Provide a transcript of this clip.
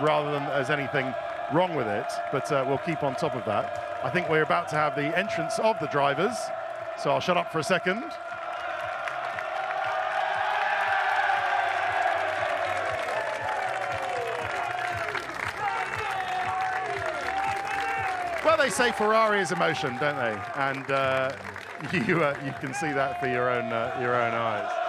rather than there's anything wrong with it, but uh, we'll keep on top of that. I think we're about to have the entrance of the drivers, so I'll shut up for a second. Well, they say Ferrari is emotion, don't they? And uh, you uh, you can see that for your own uh, your own eyes.